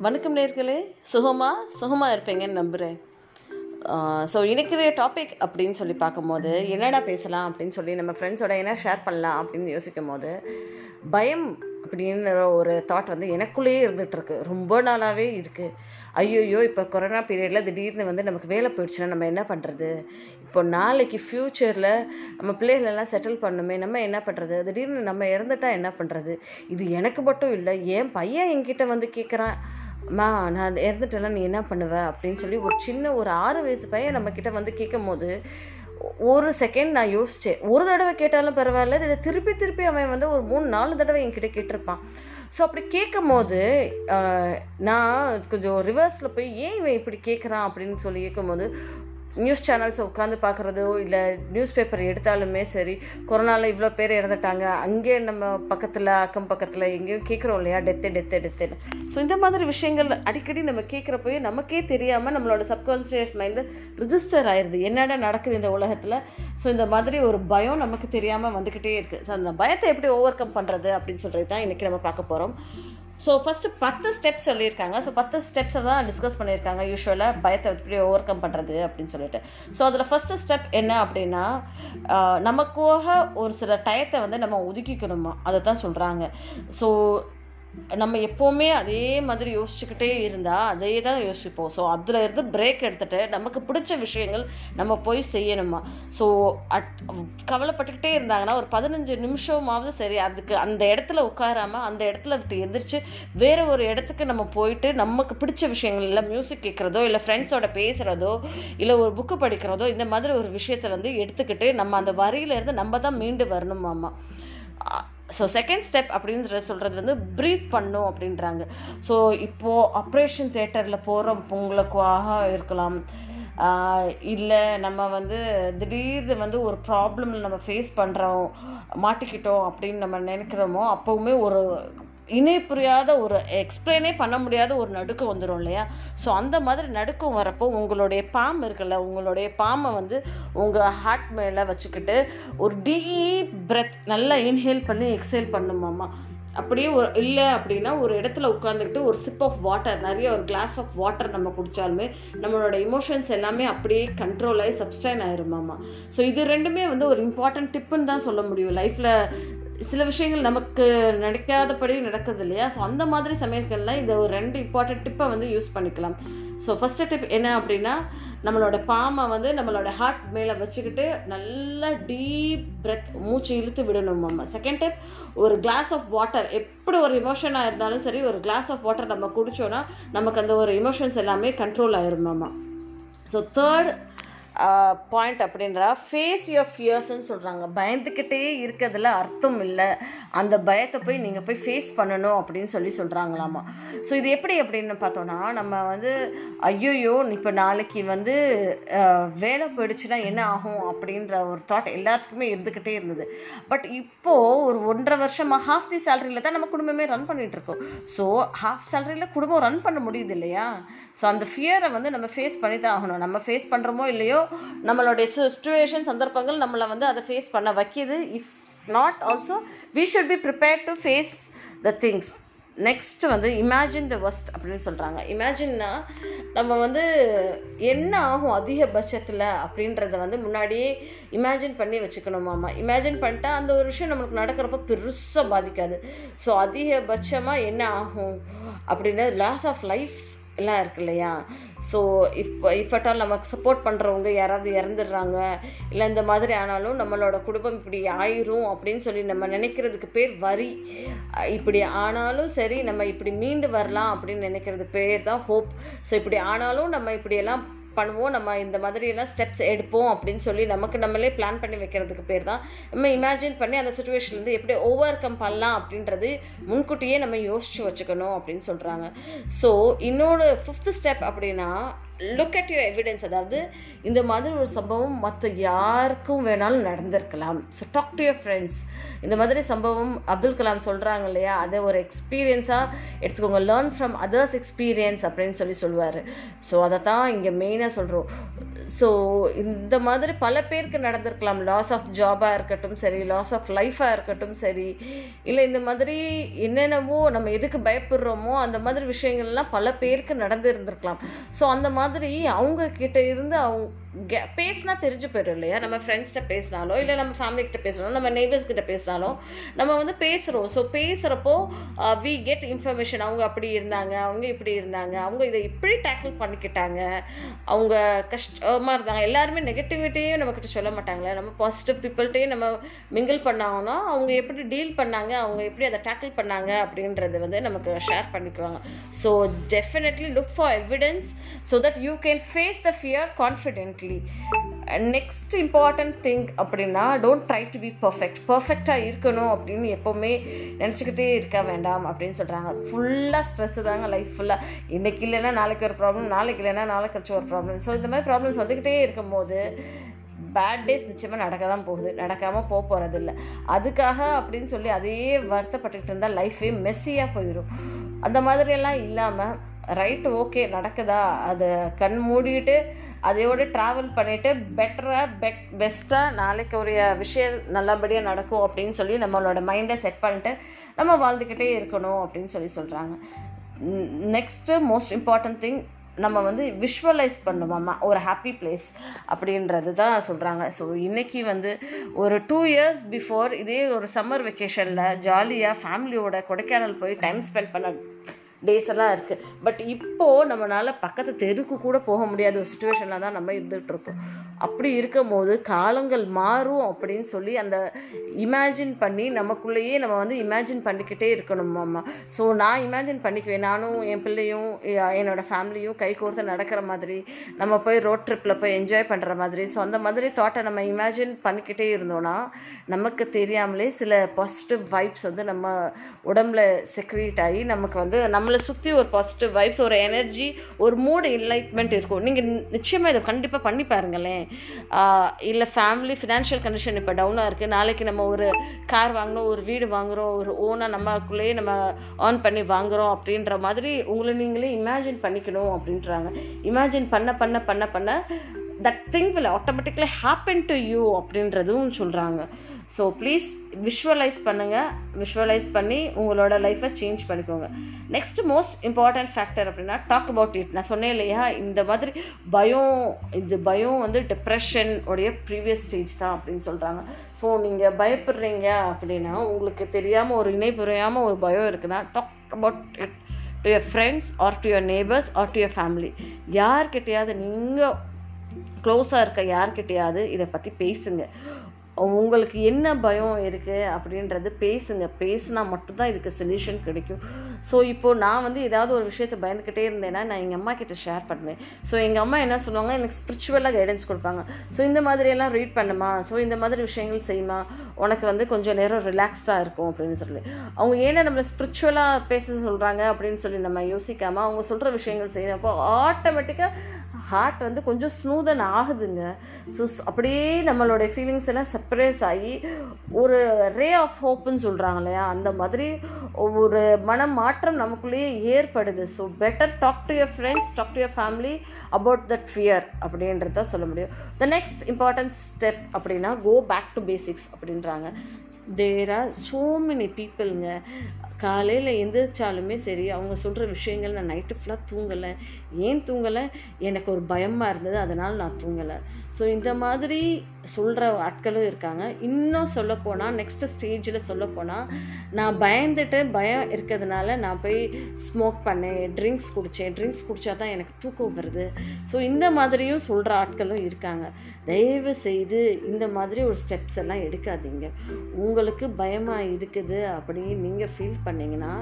வணக்கம் நேர்களே. சுகமாக சுகமாக இருப்பீங்கன்னு நம்புகிறேன் ஸோ இணைக்கிற டாபிக் அப்படின்னு சொல்லி பார்க்கும்போது என்னடா பேசலாம் அப்படின்னு சொல்லி நம்ம ஃப்ரெண்ட்ஸோட என்ன ஷேர் பண்ணலாம் அப்படின்னு யோசிக்கும் போது பயம் அப்படின்ற ஒரு தாட் வந்து எனக்குள்ளேயே இருந்துகிட்ருக்கு ரொம்ப நாளாகவே இருக்குது ஐயோயோ இப்போ கொரோனா பீரியடில் திடீர்னு வந்து நமக்கு வேலை போயிடுச்சுன்னா நம்ம என்ன பண்ணுறது இப்போ நாளைக்கு ஃப்யூச்சரில் நம்ம பிள்ளைகளெல்லாம் செட்டில் பண்ணுமே நம்ம என்ன பண்ணுறது திடீர்னு நம்ம இறந்துட்டா என்ன பண்ணுறது இது எனக்கு மட்டும் இல்லை என் பையன் என்கிட்ட வந்து கேட்குறான் மா நான் இறந்துட்டேன்னா நீ என்ன பண்ணுவ? அப்படின்னு சொல்லி ஒரு சின்ன ஒரு ஆறு வயசு பையன் நம்ம கிட்ட வந்து கேட்கும் போது ஒரு செகண்ட் நான் யோசித்தேன் ஒரு தடவை கேட்டாலும் பரவாயில்ல இதை திருப்பி திருப்பி அவன் வந்து ஒரு மூணு நாலு தடவை என்கிட்ட கேட்டிருப்பான். ஸோ அப்படி கேட்கும் போது நான் கொஞ்சம் ரிவர்ஸில் போய் ஏன் இவன் இப்படி கேட்குறான் அப்படின்னு சொல்லி கேட்கும்போது நியூஸ் சேனல்ஸ் உட்காந்து பார்க்குறதோ இல்லை நியூஸ் பேப்பர் எடுத்தாலுமே சரி கொரோனாவில் இவ்வளோ பேர் இறந்துட்டாங்க அங்கே நம்ம பக்கத்தில் அக்கம் பக்கத்தில் எங்கேயும் கேட்குறோம் இல்லையா டெத்து டெத்து டெத்துன்னு ஸோ இந்த மாதிரி விஷயங்கள் அடிக்கடி நம்ம கேட்குறப்போயே நமக்கே தெரியாமல் நம்மளோட சப்கான்ஷியஸ் மைண்டில் ரிஜிஸ்டர் ஆயிடுது என்னடா நடக்குது இந்த உலகத்தில்? ஸோ இந்த மாதிரி ஒரு பயம் நமக்கு தெரியாமல் வந்துக்கிட்டே இருக்குது ஸோ அந்த பயத்தை எப்படி ஓவர் கம் பண்ணுறது அப்படின்னு சொல்கிறது தான் இன்றைக்கி நம்ம பார்க்க போகிறோம் ஸோ ஃபஸ்ட்டு பத்து ஸ்டெப்ஸ் சொல்லியிருக்காங்க. ஸோ பத்து ஸ்டெப்ஸை தான் டிஸ்கஸ் பண்ணியிருக்காங்க. யூஸ்வலாக பயத்தை எப்படி ஓவர் கம் பண்ணுறது அப்படின்னு சொல்லிட்டு. ஸோ அதில் ஃபஸ்ட்டு ஸ்டெப் என்ன அப்படின்னா நமக்காக ஒரு சில டயத்தை வந்து நம்ம ஒதுக்கிக்கணுமா? அதை தான் சொல்கிறாங்க ஸோ நம்ம எப்போவுமே அதே மாதிரி யோசிச்சுக்கிட்டே இருந்தால் அதே தான் யோசிப்போம். ஸோ அதில் இருந்து பிரேக் எடுத்துகிட்டு நமக்கு பிடிச்ச விஷயங்கள் நம்ம போய் செய்யணுமா? ஸோ அட் கவலைப்பட்டுக்கிட்டே இருந்தாங்கன்னா ஒரு பதினஞ்சு நிமிஷமாவது சரி அதுக்கு அந்த இடத்துல உட்காராமல் அந்த இடத்துல விட்டு எந்திரிச்சு வேறு ஒரு இடத்துக்கு நம்ம போயிட்டு நமக்கு பிடிச்ச விஷயங்கள் இல்லை மியூசிக் கேட்குறதோ இல்லை ஃப்ரெண்ட்ஸோட பேசுகிறதோ இல்லை ஒரு புக்கு படிக்கிறதோ இந்த மாதிரி ஒரு விஷயத்தை வந்து எடுத்துக்கிட்டு நம்ம அந்த வரியிலேருந்து நம்ம தான் மீண்டு வரணுமாம்மா? ஸோ செகண்ட் ஸ்டெப் அப்படின்னு சொல்கிறது வந்து ப்ரீத் பண்ணும் அப்படின்றாங்க. ஸோ இப்போது ஆப்ரேஷன் தேட்டரில் போகிற உங்களுக்காக இருக்கலாம். இல்லை நம்ம வந்து திடீர்னு வந்து ஒரு ப்ராப்ளம் நம்ம ஃபேஸ் பண்ணுறோம் மாட்டிக்கிட்டோம் அப்படின்னு நம்ம நினைக்கிறோமோ அப்போவுமே ஒரு இணை புரியாத ஒரு எக்ஸ்பிளைனே பண்ண முடியாத ஒரு நடுக்கம் வந்துடும் இல்லையா? ஸோ அந்த மாதிரி நடுக்கம் வரப்போ உங்களுடைய பாம் இருக்குல்ல உங்களுடைய பாமை வந்து உங்கள் ஹார்ட் மேலே வச்சுக்கிட்டு ஒரு டீப் பிரெத் நல்லா இன்ஹேல் பண்ணி எக்ஸேல் பண்ணுமாம்மா அப்படியே ஒரு இல்லை அப்படின்னா ஒரு இடத்துல உட்காந்துக்கிட்டு ஒரு சிப் ஆஃப் வாட்டர் நிறைய ஒரு கிளாஸ் ஆஃப் வாட்டர் நம்ம குடித்தாலுமே நம்மளோட இமோஷன்ஸ் எல்லாமே அப்படியே கண்ட்ரோல் ஆகி சப்ஸ்டைன் ஆயிருமாமா ஸோ இது ரெண்டுமே வந்து ஒரு இம்பார்ட்டன்ட் டிப்புன்னு தான் சொல்ல முடியும். லைஃப்பில் சில விஷயங்கள் நமக்கு நினைக்காதபடி நடக்குது இல்லையா ஸோ அந்த மாதிரி சமயங்களில் இந்த ஒரு ரெண்டு இம்பார்ட்டன்ட் டிப்பை வந்து யூஸ் பண்ணிக்கலாம். ஸோ ஃபஸ்ட்டு டிப் என்ன அப்படின்னா நம்மளோட பாமை வந்து நம்மளோட ஹார்ட் மேலே வச்சுக்கிட்டு நல்லா டீப் பிரெத் மூச்சு இழுத்து விடணும் நம்ம செகண்ட் டிப் ஒரு கிளாஸ் ஆஃப் வாட்டர் எப்படி ஒரு இமோஷனாக இருந்தாலும் சரி ஒரு கிளாஸ் ஆஃப் வாட்டர் நம்ம குடித்தோன்னா நமக்கு அந்த ஒரு இமோஷன்ஸ் எல்லாமே கண்ட்ரோல் ஆயிரும் மாமா. ஸோ தேர்ட் பாயிண்ட் அப்படின்றா ஃபேஸ் யுவர் ஃபியர்ஸ்ன்னு சொல்கிறாங்க பயந்துக்கிட்டே இருக்கிறதுல அர்த்தம் இல்லை. அந்த பயத்தை போய் நீங்கள் போய் ஃபேஸ் பண்ணணும் அப்படின்னு சொல்லி சொல்கிறாங்களாமா ஸோ இது எப்படி அப்படின்னு பார்த்தோன்னா நம்ம வந்து ஐயோயோ இப்போ நாளைக்கு வந்து வேலை போயிடுச்சுன்னா என்ன ஆகும் அப்படின்ற ஒரு தாட் எல்லாத்துக்குமே இருந்துக்கிட்டே இருந்தது. பட் இப்போது ஒரு ஒன்றரை வருஷமாக ஹாஃப் தி சேலரியில் தான் நம்ம குடும்பமே ரன் பண்ணிகிட்ருக்கோம் இருக்கோம். ஸோ ஹாஃப் சேலரியில் குடும்பம் ரன் பண்ண முடியுது இல்லையா? ஸோ அந்த ஃபியரை வந்து நம்ம ஃபேஸ் பண்ணி தான் ஆகணும். நம்ம ஃபேஸ் பண்ணுறோமோ இல்லையோ நம்மளுடைய சுச்சுவேஷன் சந்தர்ப்பங்கள் நம்மளை வந்து அதை ஃபேஸ் பண்ண வைக்கிது. If not also we should be prepare to face the things next வந்து இமேஜின் த ஒஸ்ட் அப்படின்னு சொல்கிறாங்க இமேஜின்னா நம்ம வந்து என்ன ஆகும் அதிகபட்சத்தில் அப்படின்றத வந்து முன்னாடியே இமேஜின் பண்ணி வச்சுக்கணுமாமா இமேஜின் பண்ணிட்டா அந்த ஒரு விஷயம் நம்மளுக்கு நடக்கிறப்ப பெருசாக பாதிக்காது. ஸோ அதிகபட்சமாக என்ன ஆகும் அப்படின்னு லாஸ் ஆஃப் லைஃப் எல்லாம் இருக்கு இல்லையா? ஸோ இப்போ இஃப் நமக்கு சப்போர்ட் பண்ணுறவங்க யாராவது இறந்துடுறாங்க இல்லை இந்த மாதிரி ஆனாலும் நம்மளோட குடும்பம் இப்படி ஆயிரும் அப்படின்னு சொல்லி நம்ம நினைக்கிறதுக்கு பேர் வரி. இப்படி ஆனாலும் சரி நம்ம இப்படி மீண்டு வரலாம் அப்படின்னு நினைக்கிறது பேர் தான் ஹோப் ஸோ இப்படி ஆனாலும் நம்ம இப்படியெல்லாம் பண்ணுவோம். நம்ம இந்த மாதிரி எல்லாம் ஸ்டெப்ஸ் எடுப்போம் அப்படின்னு சொல்லி நமக்கு நம்மளே பிளான் பண்ணி வைக்கிறதுக்கு பேர் தான். நம்ம இமேஜின் பண்ணி அந்த சுச்சுவேஷன்லேருந்து எப்படி ஓவர் கம் பண்ணலாம் அப்படின்றது முன்கூட்டியே நம்ம யோசிச்சு வச்சுக்கணும் அப்படின்னு சொல்கிறாங்க ஸோ இன்னொரு ஃபிஃப்த் ஸ்டெப் அப்படின்னா லுக் அட் யூ எவிடன்ஸ் அதாவது இந்த மாதிரி ஒரு சம்பவம் மற்ற யாருக்கும் வேணாலும் நடந்திருக்கலாம். So talk to your friends இந்த மாதிரி சம்பவம் அப்துல் கலாம் சொல்கிறாங்க இல்லையா? அதை ஒரு எக்ஸ்பீரியன்ஸாக எடுத்துக்கோங்க. லேர்ன் ஃப்ரம் அதர்ஸ் எக்ஸ்பீரியன்ஸ் அப்படின்னு சொல்லி சொல்லுவார் ஸோ அதை தான் இங்கே மெயினாக சொல்கிறோம் ஸோ இந்த மாதிரி பல பேருக்கு நடந்திருக்கலாம். லாஸ் ஆஃப் ஜாபாக இருக்கட்டும் சரி லாஸ் ஆஃப் லைஃபாக இருக்கட்டும் சரி இல்லை இந்த மாதிரி என்னென்னவோ நம்ம எதுக்கு பயப்படுறோமோ அந்த மாதிரி விஷயங்கள்லாம் பல பேருக்கு நடந்து இருந்திருக்கலாம் ஸோ அந்த மாதிரி மாதிரி அவங்க கிட்ட இருந்து அவங்க பேசினா தெரிஞ்சு போயிடும் இல்லையா? நம்ம ஃப்ரெண்ட்ஸ்கிட்ட பேசினாலோ இல்லை நம்ம ஃபேமிலி கிட்ட பேசினாலும் நம்ம நெய்பர்ஸ் கிட்ட பேசினாலும் நம்ம வந்து பேசுகிறோம் ஸோ பேசுகிறப்போ வி uh, கெட் இன்ஃபர்மேஷன் அவங்க அப்படி இருந்தாங்க அவங்க இப்படி இருந்தாங்க அவங்க இதை இப்படி டேக்கிள் பண்ணிக்கிட்டாங்க. அவங்க கஷ்டமாக இருந்தாங்க. எல்லாருமே நெகட்டிவிட்டியே நம்மக்கிட்ட சொல்ல மாட்டாங்களே. நம்ம பாசிட்டிவ் பீப்புள்கிட்டையும் நம்ம மிங்கிள் பண்ணாங்கன்னா அவங்க எப்படி டீல் பண்ணாங்க அவங்க எப்படி அதை டேக்கிள் பண்ணாங்க அப்படின்றது வந்து நமக்கு ஷேர் பண்ணிக்குவாங்க. So definitely look for evidence so that you can face the fear confident confidently next important thing அப்படின்னா don't try to be perfect பர்ஃபெக்டாக இருக்கணும் அப்படின்னு எப்போவுமே நினச்சிக்கிட்டே இருக்க வேண்டாம் அப்படின்னு சொல்கிறாங்க ஃபுல்லாக ஸ்ட்ரெஸ்ஸு தாங்க லைஃப் ஃபுல்லாக இன்றைக்கி இல்லைன்னா நாளைக்கு ஒரு ப்ராப்ளம் நாளைக்கு இல்லைன்னா நாளைக்கு கழிச்சு ஒரு ப்ராப்ளம் ஸோ இந்த மாதிரி ப்ராப்ளம்ஸ் வந்துக்கிட்டே இருக்கும்போது பேட் டேஸ் நிச்சயமாக நடக்க தான் போகுது. நடக்காமல் போக போகிறது இல்லை. அதுக்காக அப்படின்னு சொல்லி அதையே வருத்தப்பட்டுக்கிட்டு இருந்தால் லைஃபே மெஸ்ஸியாக போயிடும் அந்த மாதிரியெல்லாம் இல்லாமல் ரைட் ஓகே நடக்குதா? அதை கண் மூடிட்டு அதையோடு ட்ராவல் பண்ணிவிட்டு பெட்டராக பெக் பெஸ்ட்டாக நாளைக்கு உரிய விஷயம் நல்லபடியாக நடக்கும் அப்படின்னு சொல்லி நம்மளோட மைண்டை செட் பண்ணிட்டு நம்ம வாழ்ந்துக்கிட்டே இருக்கணும் அப்படின்னு சொல்லி சொல்கிறாங்க நெக்ஸ்ட்டு மோஸ்ட் இம்பார்ட்டன்ட் திங் நம்ம வந்து விஷுவலைஸ் பண்ணுவோம்மா ஒரு ஹாப்பி பிளேஸ் அப்படின்றது தான் சொல்கிறாங்க ஸோ இன்றைக்கி வந்து ஒரு டூ இயர்ஸ் பிஃபோர் இதே ஒரு சம்மர் வெக்கேஷனில் ஜாலியாக ஃபேமிலியோட கொடைக்கானல் போய் டைம் ஸ்பெண்ட் பண்ண டேஸ் எல்லாம் இருக்குது பட் இப்போது நம்மளால் பக்கத்து தெருக்கு கூட போக முடியாத ஒரு சுச்சுவேஷனில் தான் நம்ம இருந்துகிட்ருக்கோம் அப்படி இருக்கும் போது காலங்கள் மாறும் அப்படின்னு சொல்லி அந்த இமேஜின் பண்ணி நமக்குள்ளேயே நம்ம வந்து இமேஜின் பண்ணிக்கிட்டே இருக்கணும் அம்மா ஸோ நான் இமேஜின் பண்ணிக்குவேன். நானும் என் பிள்ளையும் என்னோடய என்னோட ஃபேமிலியும் கை கோர்த்து நடக்கிற மாதிரி நம்ம போய் ரோட் ட்ரிப்பில் போய் என்ஜாய் பண்ணுற மாதிரி. ஸோ அந்த மாதிரி தாட்டை நம்ம இமேஜின் பண்ணிக்கிட்டே இருந்தோன்னா நமக்கு தெரியாமலே சில பாசிட்டிவ் வைப்ஸ் வந்து நம்ம உடம்புல செக்ரியேட் ஆகி நமக்கு வந்து நம்ம நம்மளை சுற்றி ஒரு பாசிட்டிவ் வைப்ஸ் ஒரு எனர்ஜி ஒரு மூடு என்லைட்மெண்ட் இருக்கும். நீங்கள் நிச்சயமாக இதை கண்டிப்பாக பண்ணி பாருங்களேன். இல்லை ஃபேமிலி ஃபினான்ஷியல் கண்டிஷன் இப்போ டவுனாக இருக்குது நாளைக்கு நம்ம ஒரு கார் வாங்கணும் ஒரு வீடு வாங்குகிறோம் ஒரு ஓனாக நம்மக்குள்ளேயே நம்ம ஆன் பண்ணி வாங்குகிறோம் அப்படின்ற மாதிரி உங்களை நீங்களே இமேஜின் பண்ணிக்கணும் அப்படின்றாங்க. இமேஜின் பண்ண பண்ண பண்ண பண்ண that thing will automatically happen to you அப்படின்றதும் சொல்கிறாங்க ஸோ ப்ளீஸ் விஷுவலைஸ் பண்ணுங்கள் விஷுவலைஸ் பண்ணி உங்களோட லைஃப்பை சேஞ்ச் பண்ணிக்கோங்க. நெக்ஸ்ட் மோஸ்ட் இம்பார்ட்டன்ட் ஃபேக்டர் அப்படின்னா டாக் அபவுட் இட் நான் சொன்னேன் இல்லையா? இந்த மாதிரி பயம் இது பயம் வந்து டிப்ரெஷன் உடைய ப்ரீவியஸ் ஸ்டேஜ் தான் அப்படின்னு சொல்கிறாங்க ஸோ நீங்கள் பயப்படுறீங்க அப்படின்னா உங்களுக்கு தெரியாமல் ஒரு இணை புரியாமல் ஒரு பயம் இருக்குன்னா talk about it to your friends or to your neighbours or to your family யார்கிட்டையாவது நீங்கள் க்ளோஸாக இருக்க யார்கிட்டையாவது இதை பற்றி பேசுங்க. உங்களுக்கு என்ன பயம் இருக்குது அப்படின்றது பேசுங்க. பேசினா மட்டும்தான் இதுக்கு சொல்யூஷன் கிடைக்கும். ஸோ இப்போது நான் வந்து ஏதாவது ஒரு விஷயத்தை பயந்துக்கிட்டே இருந்தேன்னா நான் எங்கள் அம்மா கிட்ட ஷேர் பண்ணுவேன். ஸோ எங்கள் அம்மா என்ன சொல்லுவாங்க? எனக்கு ஸ்பிரிச்சுவலாக கைடன்ஸ் கொடுப்பாங்க. ஸோ இந்த மாதிரியெல்லாம் ரீட் பண்ணுமா? ஸோ இந்த மாதிரி விஷயங்கள் செய்யுமா? உனக்கு வந்து கொஞ்சம் நேரம் ரிலாக்ஸ்டாக இருக்கும் அப்படின்னு சொல்லி. அவங்க ஏன்னா நம்மளை ஸ்பிரிச்சுவலாக பேச சொல்கிறாங்க அப்படின்னு சொல்லி நம்ம யோசிக்காமல் அவங்க சொல்கிற விஷயங்கள் செய்யணும் அப்போ ஆட்டோமேட்டிக்காக ஹார்ட் வந்து கொஞ்சம் ஸ்மூதன் ஆகுதுங்க. ஸோ அப்படியே நம்மளுடைய ஃபீலிங்ஸ் எல்லாம் செப்பரேஸ் ஆகி ஒரு ரே ஆஃப் ஹோப்புன்னு சொல்கிறாங்க இல்லையா? அந்த மாதிரி ஒரு மன மாற்றம் நமக்குள்ளேயே ஏற்படுது. So better talk to your friends talk to your family about that fear அப்படின்றத சொல்ல முடியும். த நெக்ஸ்ட் இம்பார்ட்டன்ட் ஸ்டெப் அப்படின்னா கோ பேக் டு பேசிக்ஸ் அப்படின்றாங்க. தேர் ஆர் ஸோ மெனி பீப்புளுங்க காலையில் எந்திரிச்சாலுமே சரி அவங்க சொல்கிற விஷயங்கள் நான் நைட்டு ஃபுல்லாக தூங்கலை. ஏன் தூங்கலை? எனக்கு ஒரு பயமாக இருந்தது அதனால் நான் தூங்கலை. ஸோ இந்த மாதிரி சொல்கிற ஆட்களும் இருக்காங்க. இன்னும் சொல்லப்போனால் நெக்ஸ்ட் ஸ்டேஜில் சொல்லப்போனால் நான் பயந்துட்டு பயம் இருக்கிறதுனால நான் போய் ஸ்மோக் பண்ணேன் ட்ரிங்க்ஸ் குடித்தேன் ட்ரிங்க்ஸ் குடித்தா தான் எனக்கு தூக்கம் வருது. ஸோ இந்த மாதிரியும் சொல்கிற ஆட்களும் இருக்காங்க. தயவு செய்து இந்த மாதிரி ஒரு ஸ்டெப்ஸ் எல்லாம் எடுக்காதீங்க. உங்களுக்கு பயமாக இருக்குது அப்படின்னு நீங்கள் ஃபீல் பண்ணிங்கன்னா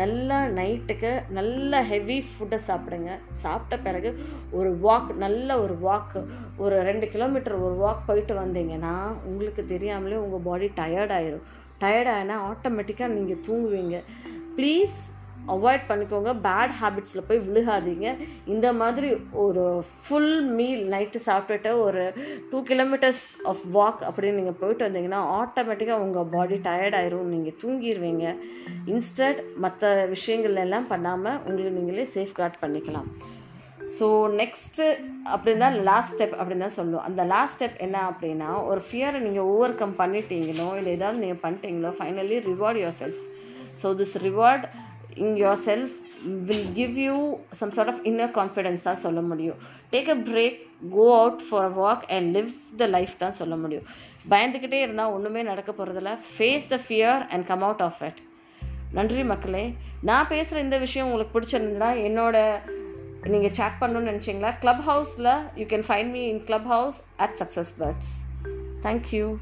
நல்லா நைட்டுக்கு நல்ல ஹெவி ஃபுட்டை சாப்பிடுங்க. சாப்பிட்ட பிறகு ஒரு வாக் நல்ல ஒரு வாக் ஒரு ரெண்டு கிலோமீட்டர் ஒரு வாக் போயிட்டு வந்தீங்கன்னா உங்களுக்கு தெரியாமலே உங்கள் பாடி டயர்ட் ஆயிரும். டயர்ட் ஆகினா ஆட்டோமேட்டிக்காக நீங்கள் தூங்குவீங்க. ப்ளீஸ் அவாய்ட் பண்ணிக்கோங்க. பேட் ஹேபிட்ஸில் போய் விழுகாதீங்க. இந்த மாதிரி ஒரு ஃபுல் மீல் நைட்டு சாப்பிட்டுட்டு ஒரு டூ கிலோமீட்டர்ஸ் ஆஃப் வாக் அப்படின்னு நீங்கள் போயிட்டு வந்தீங்கன்னா ஆட்டோமேட்டிக்காக உங்கள் பாடி டயர்ட் ஆயிரும். நீங்கள் தூங்கிடுவீங்க இன்ஸ்டட் மற்ற விஷயங்கள் எல்லாம் பண்ணாமல் உங்களை நீங்களே சேஃப்கார்ட் பண்ணிக்கலாம். ஸோ நெக்ஸ்ட்டு அப்படின்னு தான் லாஸ்ட் ஸ்டெப் அப்படின்னு தான் சொல்லுவோம். அந்த லாஸ்ட் ஸ்டெப் என்ன அப்படின்னா ஒரு ஃபியரை நீங்கள் ஓவர் கம் பண்ணிட்டீங்களோ இல்லை ஏதாவது நீங்கள் பண்ணிட்டீங்களோ finally reward yourself so this reward in yourself will give you some sort of inner confidence தான் சொல்ல முடியும். Take a break go out for a walk and live the life தான் சொல்ல முடியும். பயந்துக்கிட்டே இருந்தால் ஒன்றுமே நடக்க போகிறதில்ல face the fear and come out of it நன்றி மக்களே. நான் பேசுகிற இந்த விஷயம் உங்களுக்கு பிடிச்சிருந்ததுன்னா என்னோட நீங்கள் சேட் பண்ணணும்னு நினச்சிங்களா? க்ளப் ஹவுஸில் you can find me in Clubhouse at success birds thank you